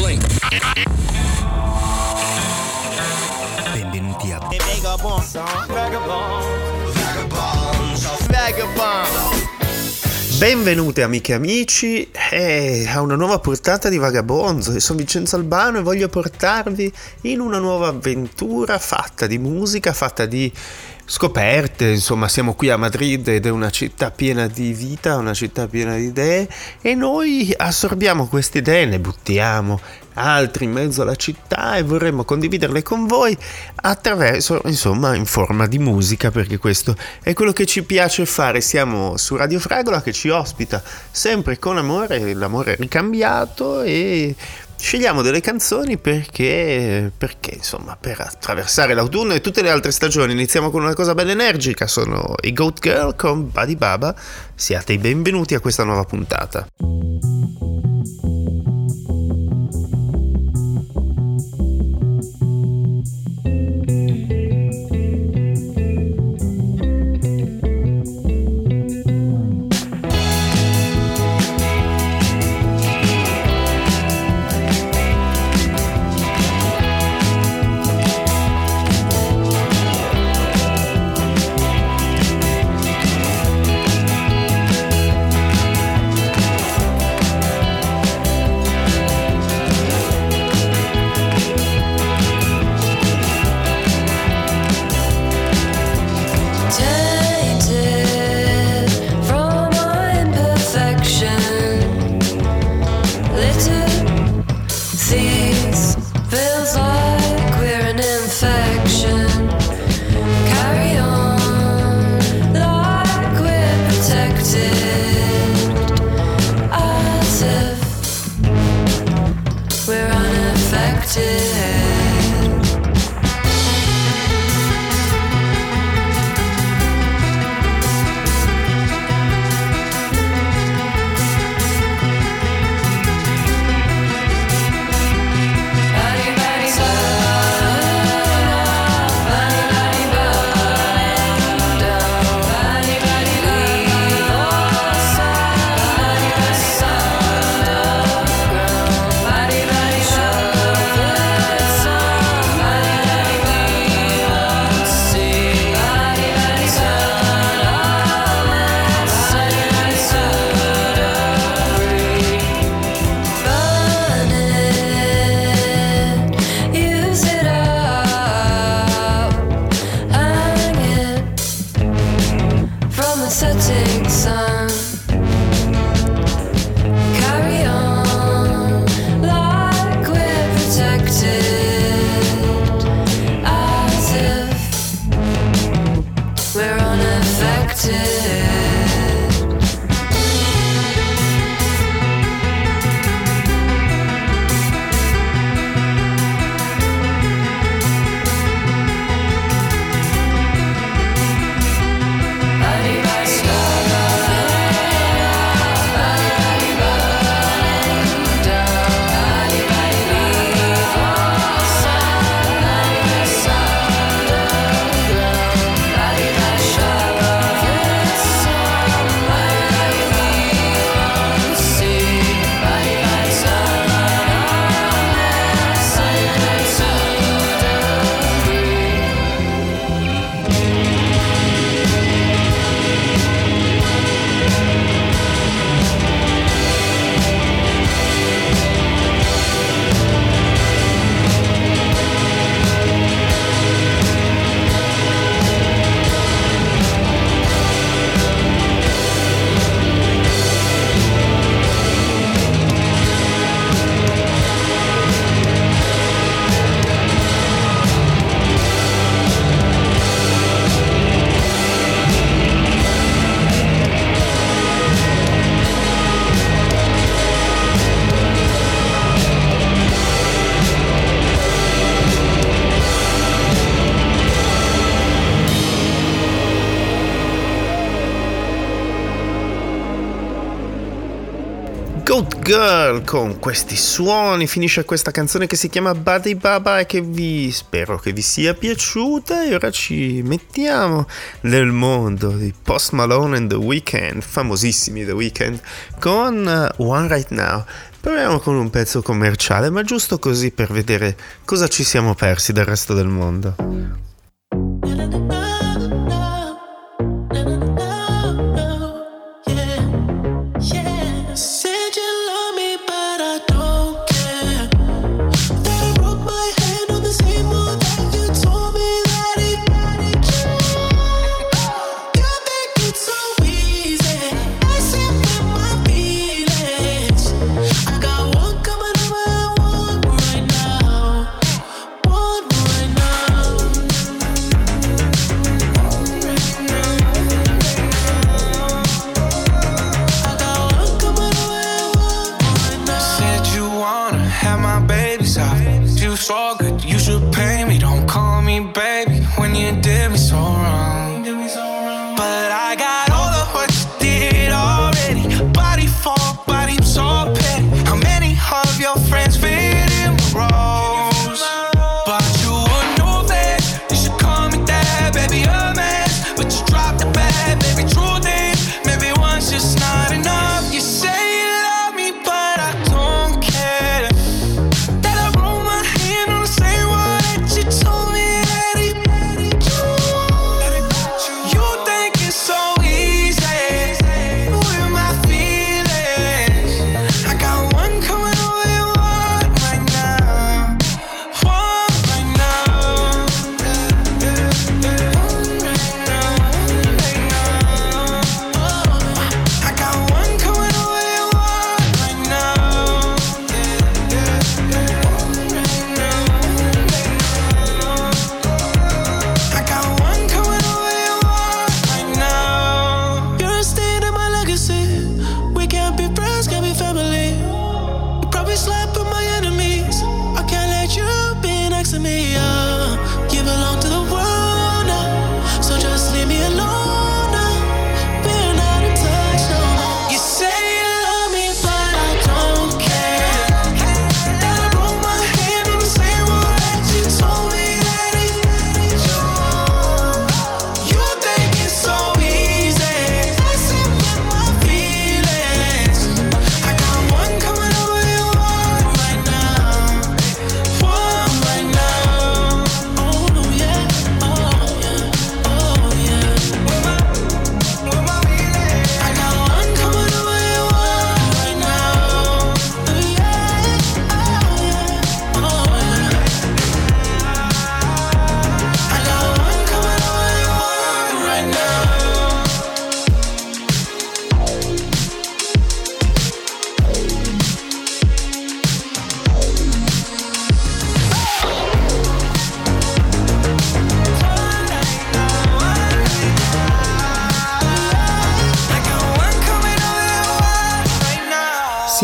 Blink. Benvenuti a Benvenuti amiche e amici eh, a una nuova portata di Vagabonzo. Io sono Vincenzo Albano e voglio portarvi in una nuova avventura fatta di musica, fatta di scoperte, insomma siamo qui a Madrid ed è una città piena di vita, una città piena di idee e noi assorbiamo queste idee, ne buttiamo altri in mezzo alla città e vorremmo condividerle con voi attraverso, insomma, in forma di musica, perché questo è quello che ci piace fare. Siamo su Radio Fragola che ci ospita sempre con amore, l'amore ricambiato e Scegliamo delle canzoni perché, perché, insomma, per attraversare l'autunno e tutte le altre stagioni. Iniziamo con una cosa bella energica, sono i Goat Girl con Buddy Baba. Siate i benvenuti a questa nuova puntata. Girl con questi suoni finisce questa canzone che si chiama Buddy Baba e che vi spero che vi sia piaciuta e ora ci mettiamo nel mondo di Post Malone and The Weeknd, famosissimi The Weeknd, con uh, One Right Now. Proviamo con un pezzo commerciale, ma giusto così per vedere cosa ci siamo persi del resto del mondo.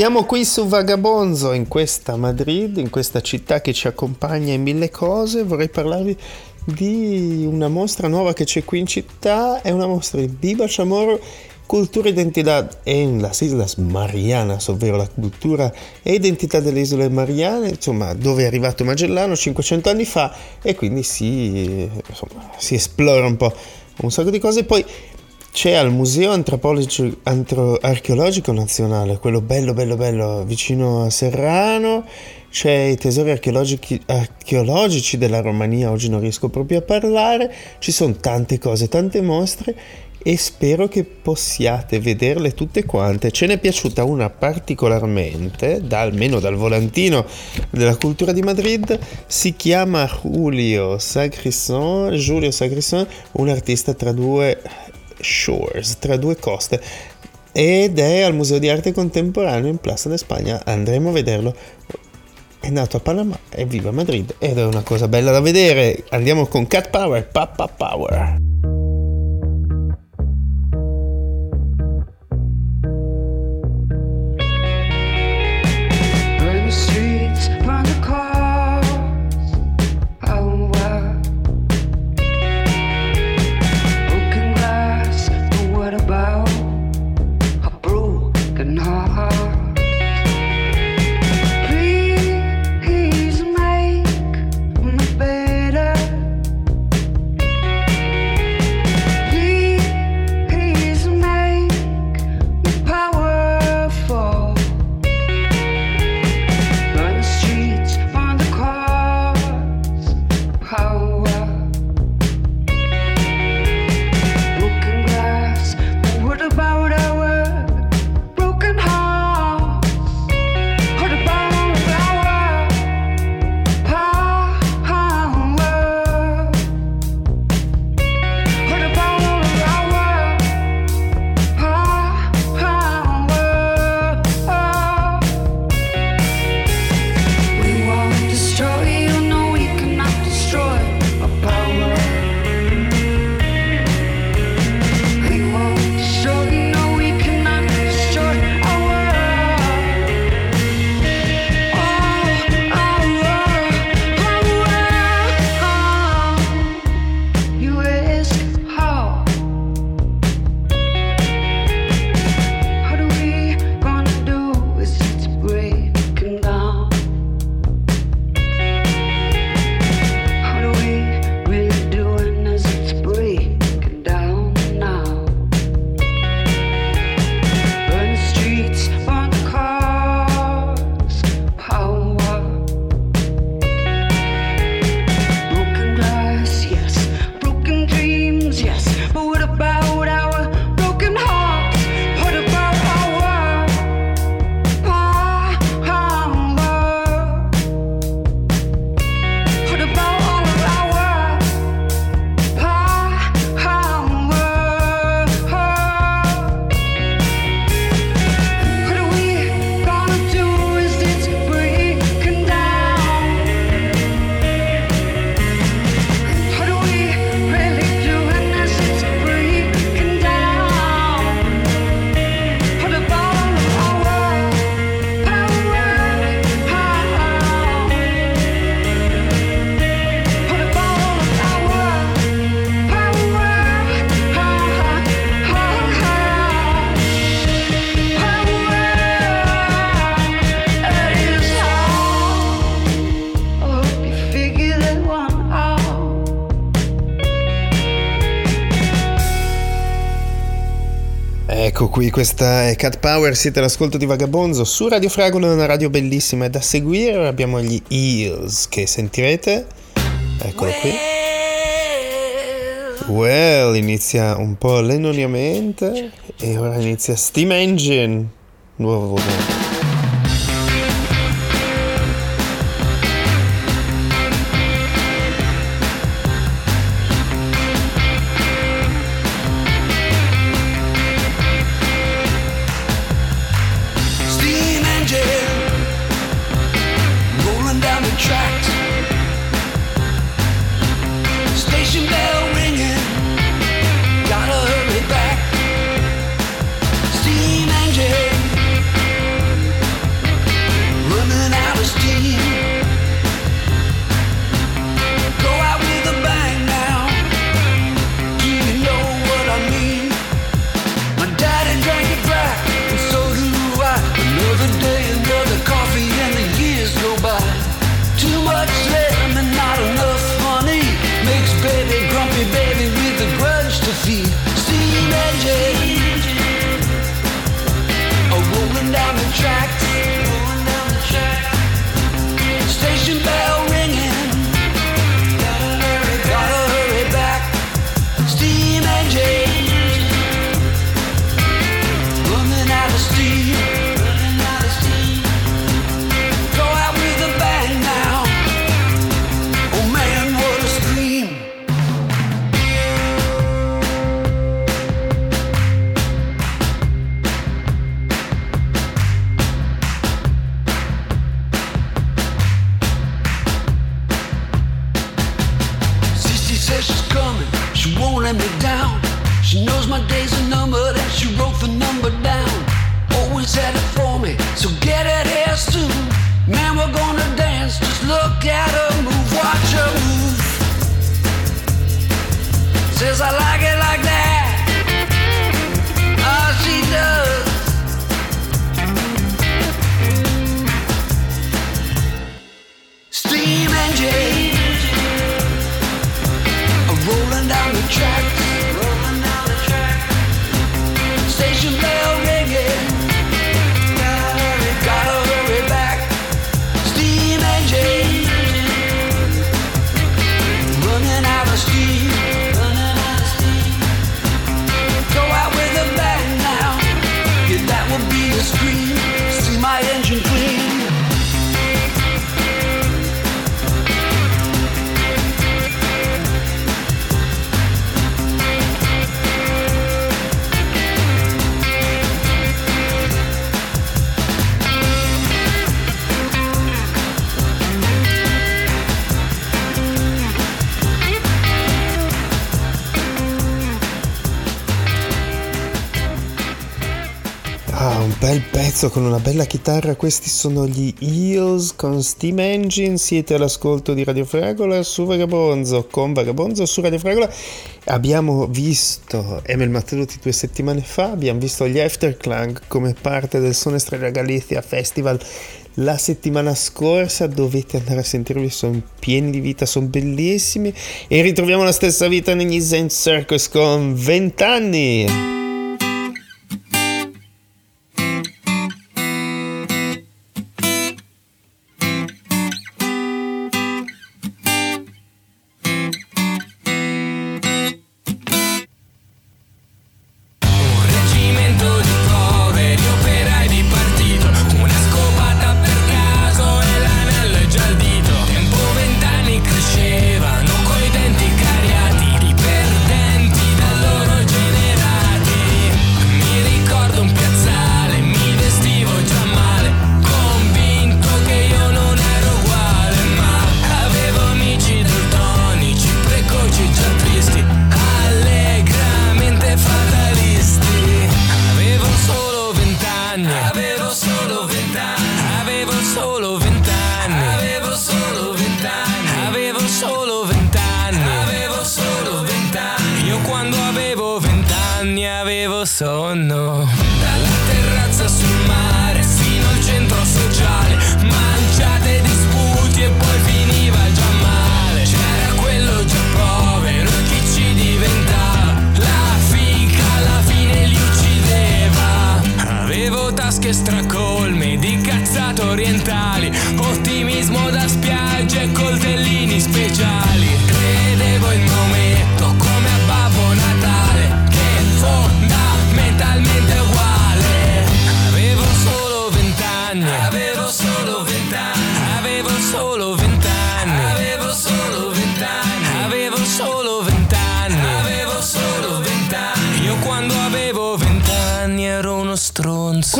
Siamo qui su Vagabonzo, in questa Madrid, in questa città che ci accompagna in mille cose. Vorrei parlarvi di una mostra nuova che c'è qui in città. È una mostra di Biba Chamorro, Cultura e Identità en las Islas Marianas, ovvero la cultura e identità delle isole Mariane, insomma, dove è arrivato Magellano 500 anni fa e quindi si, insomma, si esplora un po' un sacco di cose. Poi c'è al Museo Antropologico Antro, Archeologico Nazionale, quello bello bello bello vicino a Serrano, c'è i tesori archeologici, archeologici della Romania, oggi non riesco proprio a parlare, ci sono tante cose, tante mostre e spero che possiate vederle tutte quante. Ce n'è piaciuta una particolarmente, da, almeno dal volantino della cultura di Madrid, si chiama Julio Sagrisson, Giulio Sagrisson, un artista tra due Shores, tra due coste, ed è al Museo di Arte Contemporaneo in Plaza de Spagna. Andremo a vederlo. È nato a Panama e vive a Madrid ed è una cosa bella da vedere. Andiamo con Cat Power, Papa Power. Questa è Cat Power, siete all'ascolto di Vagabonzo su Radio Fragola, una radio bellissima da seguire. Abbiamo gli Eels che sentirete. Eccolo qui. Well, inizia un po' l'enoniamente e ora inizia Steam Engine, nuovo volume. Pezzo con una bella chitarra, questi sono gli Eels con Steam Engine, siete all'ascolto di Radio Fragola su Vagabonzo, con Vagabonzo su Radio Fragola. Abbiamo visto Emil Matteluti due settimane fa, abbiamo visto gli Afterclang come parte del Sone Strega Galizia Festival la settimana scorsa, dovete andare a sentirli, sono pieni di vita, sono bellissimi e ritroviamo la stessa vita negli Zen Circus con 20 anni. vent'anni. Avevo solo vent'anni. Avevo solo vent'anni. Avevo solo vent'anni. Avevo solo vent'anni. Avevo solo vent'anni. Io quando avevo vent'anni avevo sonno. occhi stracolmi di cazzate orientali, ottimismo da spiagge e coltellini speciali.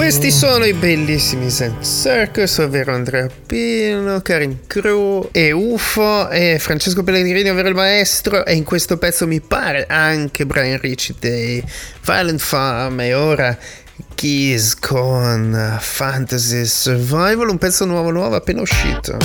Questi sono i bellissimi Zen Circus, ovvero Andrea Pino, Karim Crew e UFO e Francesco Pellegrini, ovvero il maestro, e in questo pezzo mi pare anche Brian Ricci dei Violent Farm e ora Keys con Fantasy Survival, un pezzo nuovo nuovo appena uscito.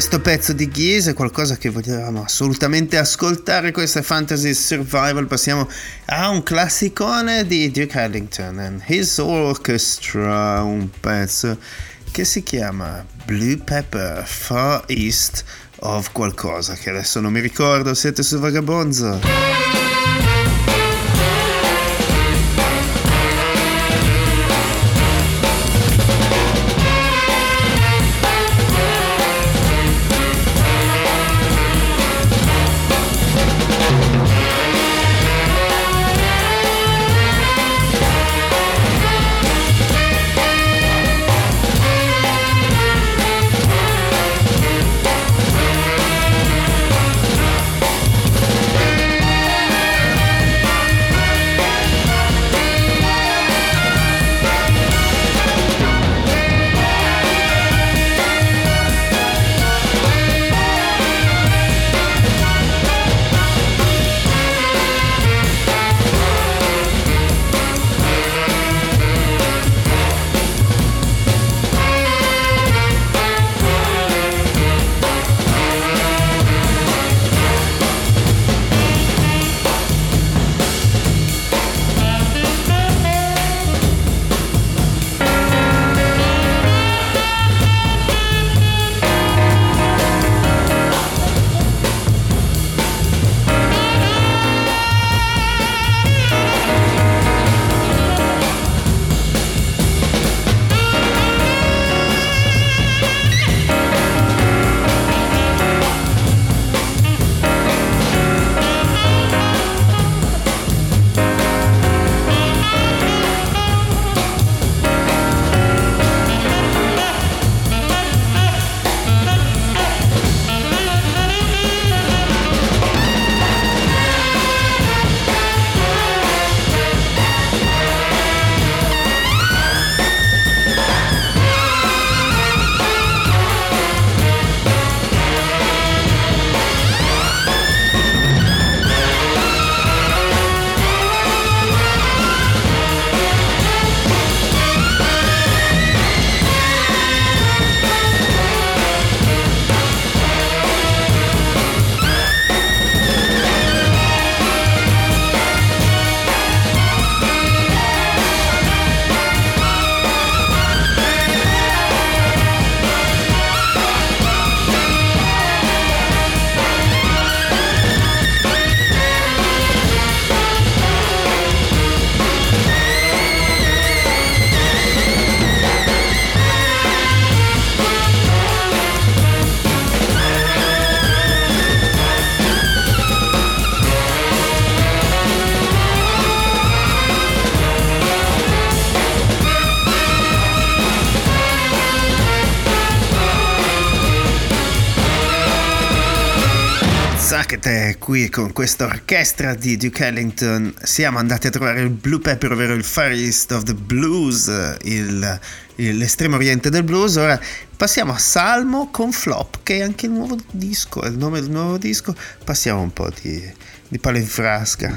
Questo pezzo di Ghise è qualcosa che vogliamo assolutamente ascoltare. Questa Fantasy Survival. Passiamo a un classicone di Duke Ellington and His Orchestra, un pezzo che si chiama Blue Pepper Far East of qualcosa che adesso non mi ricordo. Siete su Vagabonzo. Qui con questa orchestra di Duke Ellington siamo andati a trovare il Blue Pepper, ovvero il Far East of the Blues, il, il, l'estremo oriente del blues. Ora passiamo a Salmo con Flop, che è anche il nuovo disco, è il nome del nuovo disco. Passiamo un po' di, di palo in frasca.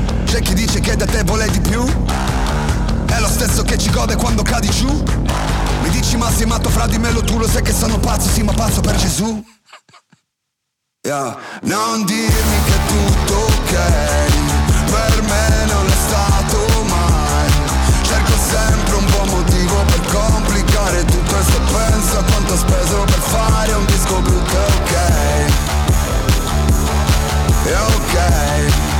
C'è chi dice che da te vuole di più? È lo stesso che ci gode quando cadi giù? Mi dici ma sei matto fra di me lo tu lo sai che sono pazzo Sì ma pazzo per Gesù. Yeah. Non dirmi che è tutto ok Per me non è stato mai. Cerco sempre un buon motivo per complicare tutto E se penso a quanto ho speso per fare un disco brutto ok. È ok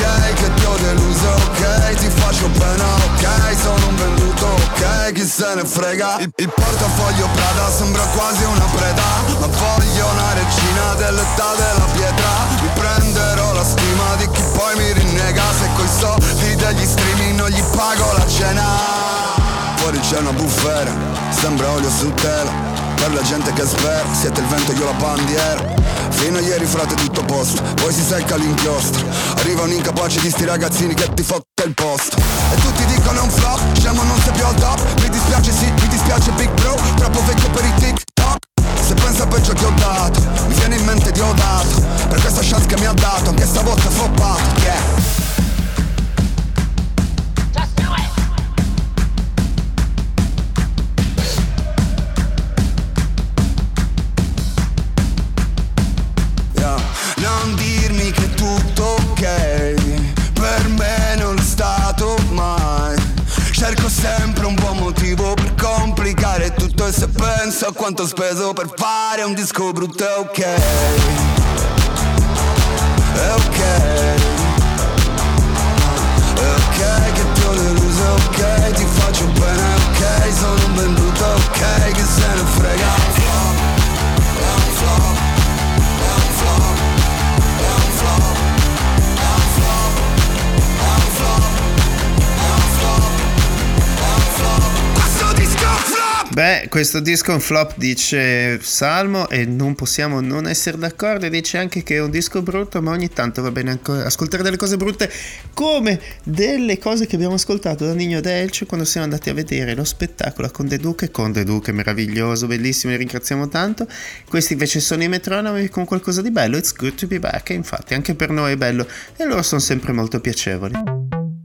ok Che ti ho deluso ok Ti faccio pena, ok Sono un venduto ok Chi se ne frega. Il, il portafoglio Prada sembra quasi una preda Ma voglio una regina dell'età della pietra. Mi prenderò la stima di chi poi mi rinnega. Se coi soldi degli streaming non gli pago la cena. Fuori c'è una bufera Sembra olio su tela per la gente che spera, siete il vento io la bandiera. Fino a ieri frate tutto posto, poi si secca l'inchiostro Arriva un incapace di sti ragazzini che ti fotte il posto. E tutti dicono è un flop, scemo non fare un questo disco è un flop, dice Salmo, e non possiamo non essere d'accordo. E dice anche che è un disco brutto, ma ogni tanto va bene ascoltare delle cose brutte, come delle cose che abbiamo ascoltato da Nino Delce quando siamo andati a vedere lo spettacolo a Conde Duque. Conde Duque, meraviglioso, bellissimo, li ringraziamo tanto. Questi invece sono i metronomi con qualcosa di bello. It's good to be back, e infatti anche per noi è bello, e loro sono sempre molto piacevoli.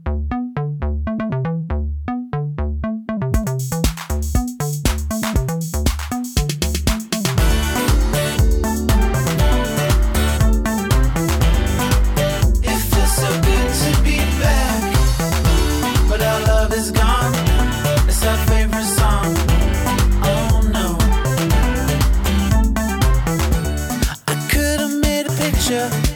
Picture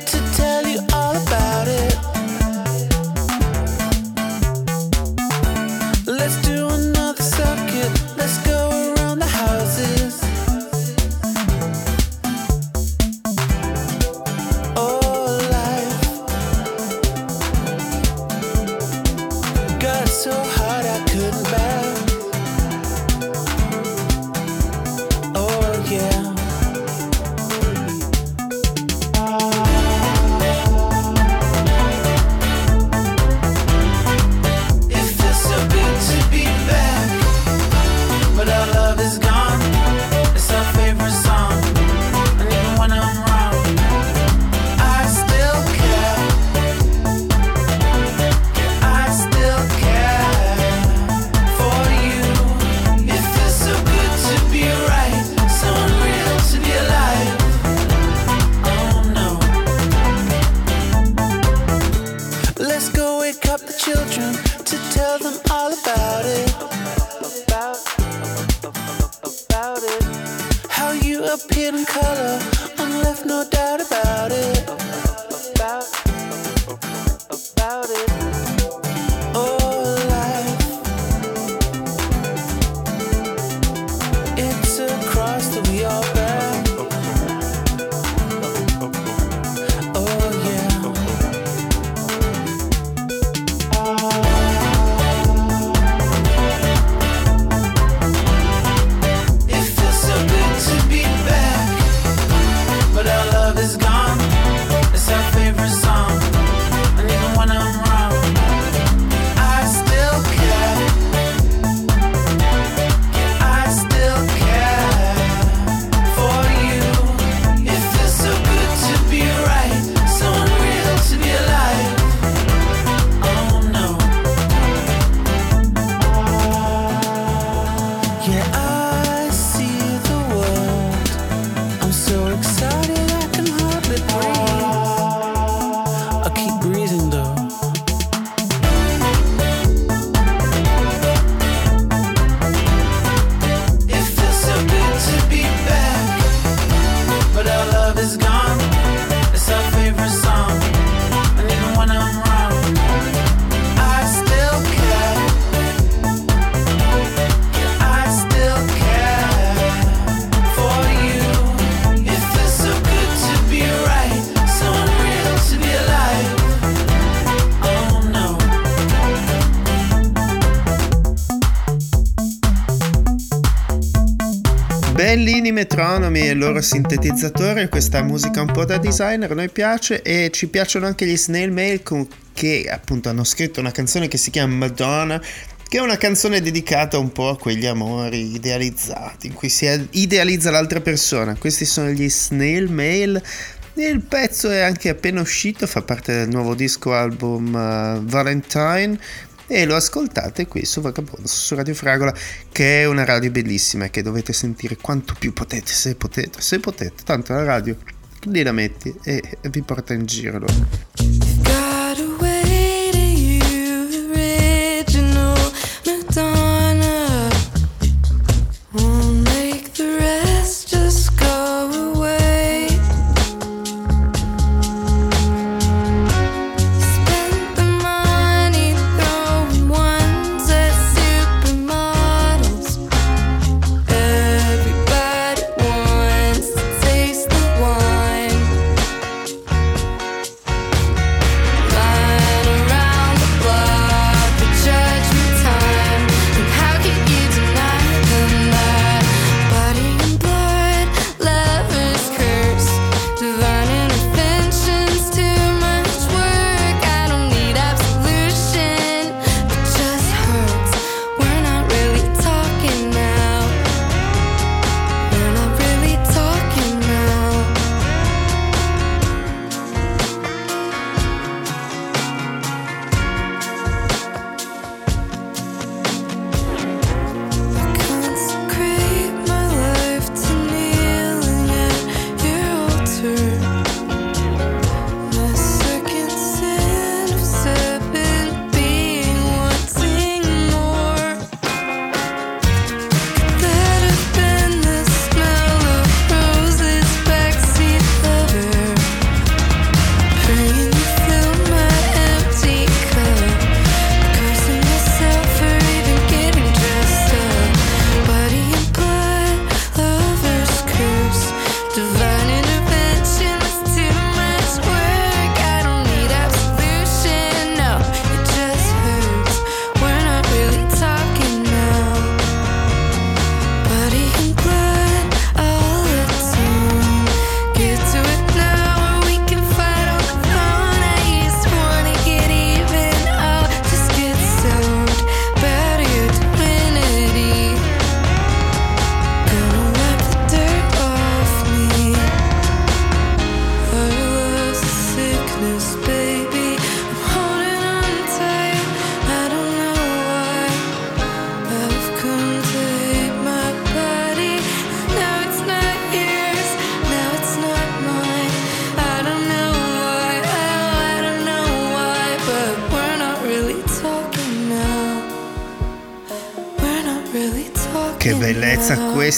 loro sintetizzatori, questa musica un po' da designer, noi piace e ci piacciono anche gli snail mail con- che appunto hanno scritto una canzone che si chiama Madonna che è una canzone dedicata un po' a quegli amori idealizzati, in cui si idealizza l'altra persona. Questi sono gli Snail Mail. Il pezzo è anche appena uscito, fa parte del nuovo disco album uh, Valentine e lo ascoltate qui su Vagabondo, su Radio Fragola, che è una radio bellissima e che dovete sentire quanto più potete, se potete, se potete, tanto la radio lì la metti e, e vi porta in giro.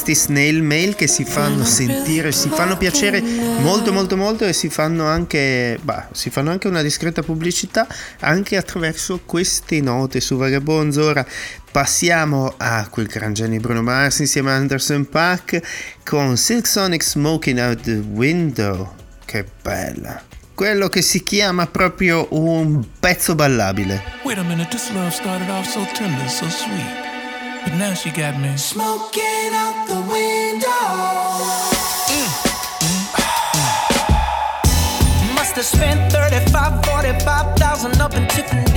Questi snail mail che si fanno sentire, si fanno piacere molto molto molto e si fanno anche, bah, si fanno anche una discreta pubblicità anche attraverso queste note su Vagabonzo. Ora passiamo a quel gran genio di Bruno Mars insieme a Anderson Paak con Silk Sonic Smoking Out the Window. Che bella. Quello che si chiama proprio un pezzo ballabile. Wait a minute, this love started off so tender, so sweet. But now she got me. Smoking out the window. Mm, mm, mm. Must have spent 35, 45,000 up in Tiffany's.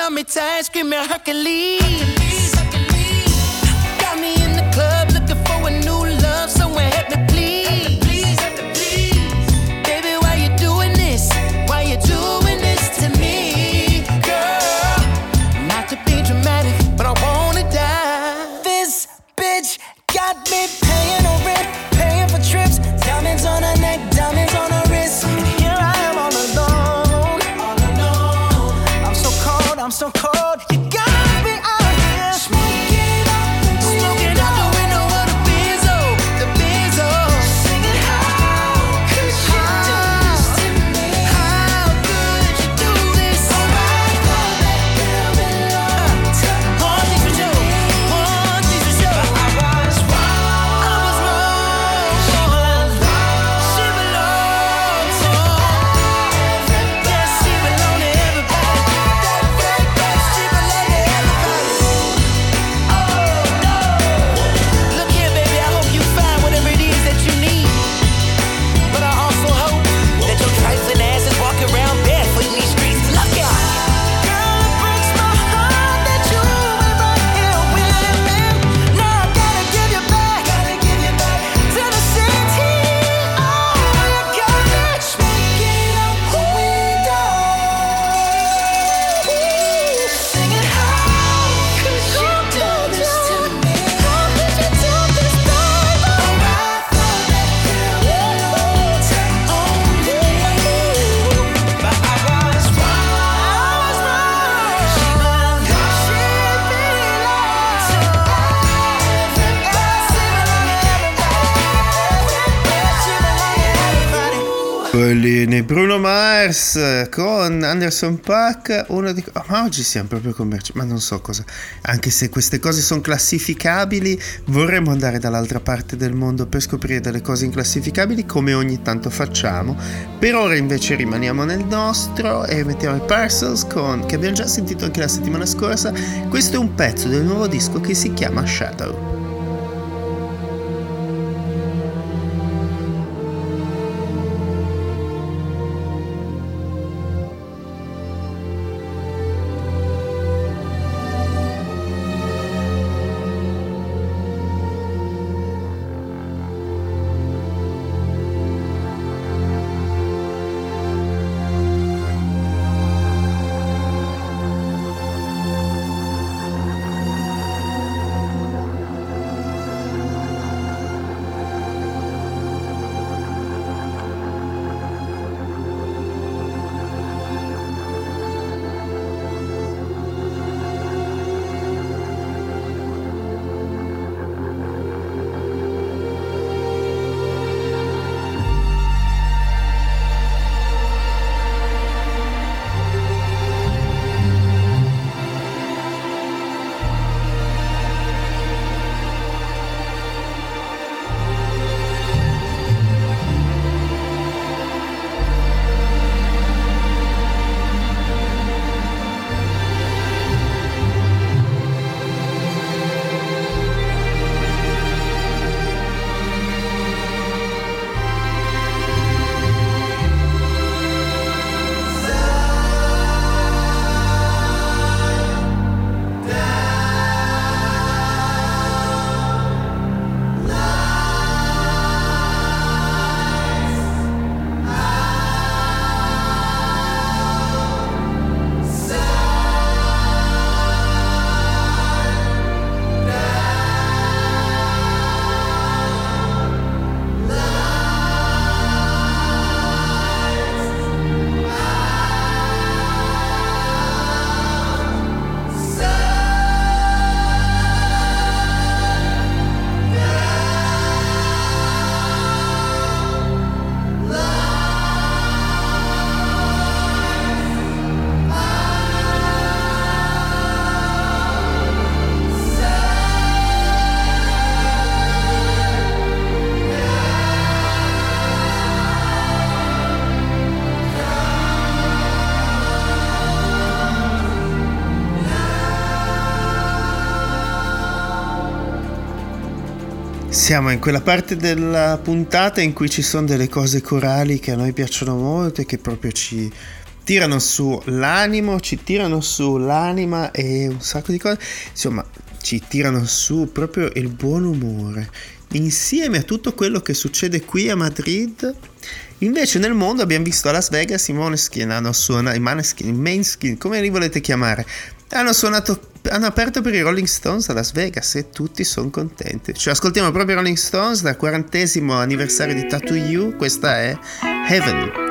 On me tight, screaming Hercules. Mars con Anderson Paak, uno di... oh, ma oggi siamo proprio commerciali, ma non so cosa, anche se queste cose sono classificabili, vorremmo andare dall'altra parte del mondo per scoprire delle cose inclassificabili come ogni tanto facciamo, per ora invece rimaniamo nel nostro e mettiamo i Parcels con, che abbiamo già sentito anche la settimana scorsa, questo è un pezzo del nuovo disco che si chiama Shadow. Siamo in quella parte della puntata in cui ci sono delle cose corali che a noi piacciono molto e che proprio ci tirano su l'animo, ci tirano su l'anima e un sacco di cose. Insomma, ci tirano su proprio il buon umore. Insieme a tutto quello che succede qui a Madrid, invece nel mondo abbiamo visto a Las Vegas i Måneskin hanno suonato, i Maneskin, i Mainskin, come li volete chiamare, hanno suonato hanno aperto per i Rolling Stones a Las Vegas e tutti sono contenti. Cioè, ascoltiamo proprio i Rolling Stones dal quarantesimo anniversario di Tattoo You. Questa è Heaven.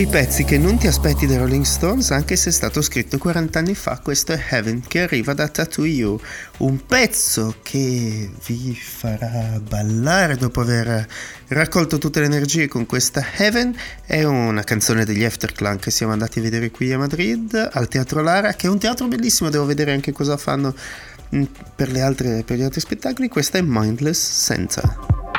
Quei pezzi che non ti aspetti dai Rolling Stones anche se è stato scritto 40 anni fa, questo è Heaven che arriva da Tattoo You, un pezzo che vi farà ballare dopo aver raccolto tutte le energie con questa Heaven, è una canzone degli Afterclan che siamo andati a vedere qui a Madrid al Teatro Lara, che è un teatro bellissimo, devo vedere anche cosa fanno mm, per, altre, per gli altri spettacoli, questa è Mindless Center.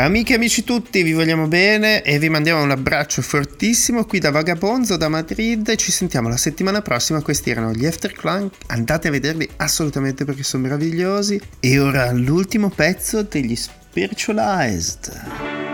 Amiche e amici tutti, vi vogliamo bene e vi mandiamo un abbraccio fortissimo qui da Vagabonzo, da Madrid. Ci sentiamo la settimana prossima. Questi erano gli After Clan. Andate a vederli assolutamente perché sono meravigliosi. E ora l'ultimo pezzo degli Spiritualized.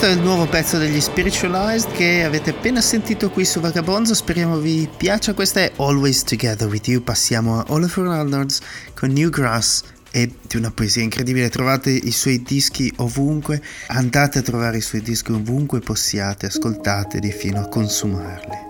Questo è il nuovo pezzo degli Spiritualized che avete appena sentito qui su Vagabonzo. Speriamo vi piaccia. Questa è Always Together with You. Passiamo a Oliver Arnolds con Newgrass e di una poesia incredibile. Trovate i suoi dischi ovunque. Andate a trovare i suoi dischi ovunque possiate. Ascoltateli fino a consumarli.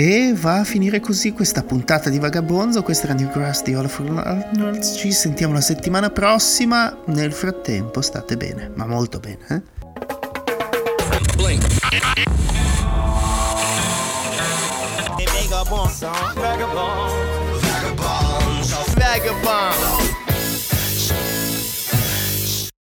E va a finire così questa puntata di Vagabonzo. Questa era New Grass di Olafur Arnolds. Ci sentiamo la settimana prossima. Nel frattempo state bene, ma molto bene, eh? Vagabond. Vagabond. Vagabond.